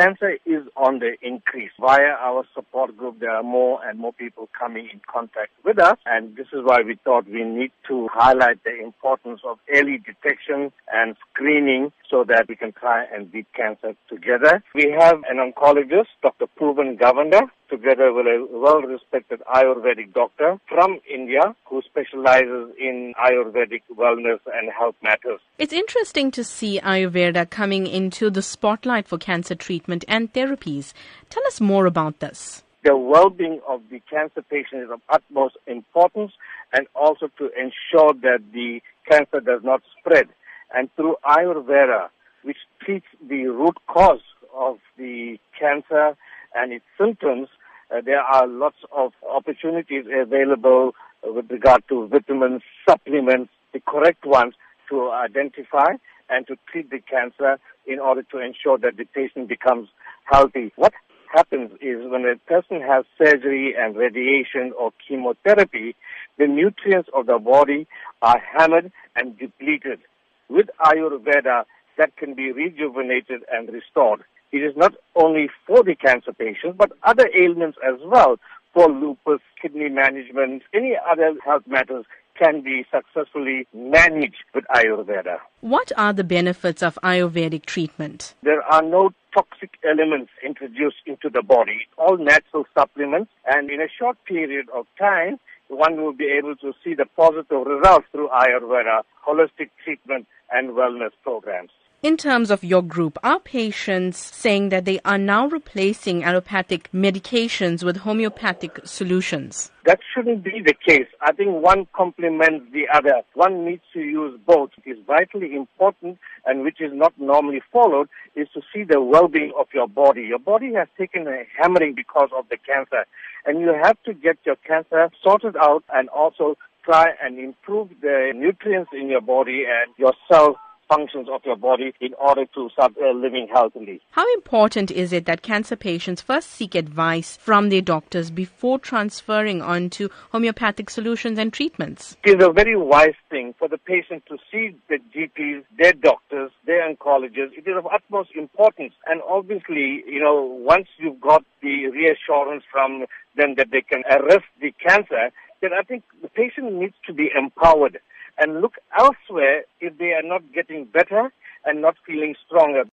cancer is on the increase. Via our support group, there are more and more people coming in contact with us, and this is why we thought we need to highlight the importance of early detection and screening so that we can try and beat cancer together. We have an oncologist, Dr. Poovan Govender, together with a well-respected Ayurvedic doctor from India who specializes in Ayurvedic wellness and health matters. It's interesting to see Ayurveda coming into the spotlight for cancer treatment and therapies. Tell us more about this. The well-being of the cancer patient is of utmost importance and also to ensure that the cancer does not spread. And through Ayurveda, which treats the root cause of the cancer and its symptoms, uh, there are lots of opportunities available with regard to vitamins, supplements, the correct ones to identify and to treat the cancer in order to ensure that the patient becomes healthy. What happens is when a person has surgery and radiation or chemotherapy, the nutrients of the body are hammered and depleted. With Ayurveda, that can be rejuvenated and restored. It is not only for the cancer patients, but other ailments as well, for lupus, kidney management, any other health matters can be successfully managed with Ayurveda. What are the benefits of Ayurvedic treatment? There are no toxic elements introduced into the body, all natural supplements, and in a short period of time, one will be able to see the positive results through Ayurveda, holistic treatment, and wellness programs. In terms of your group, are patients saying that they are now replacing allopathic medications with homeopathic solutions? That shouldn't be the case. I think one complements the other. One needs to use both. It is vitally important and which is not normally followed is to see the well-being of your body. Your body has taken a hammering because of the cancer and you have to get your cancer sorted out and also try and improve the nutrients in your body and your cells functions of your body in order to start uh, living healthily. How important is it that cancer patients first seek advice from their doctors before transferring on to homeopathic solutions and treatments? It is a very wise thing for the patient to see the GPs, their doctors, their oncologists. It is of utmost importance. And obviously, you know, once you've got the reassurance from them that they can arrest the cancer, then I think the patient needs to be empowered and look elsewhere if they are not getting better and not feeling stronger.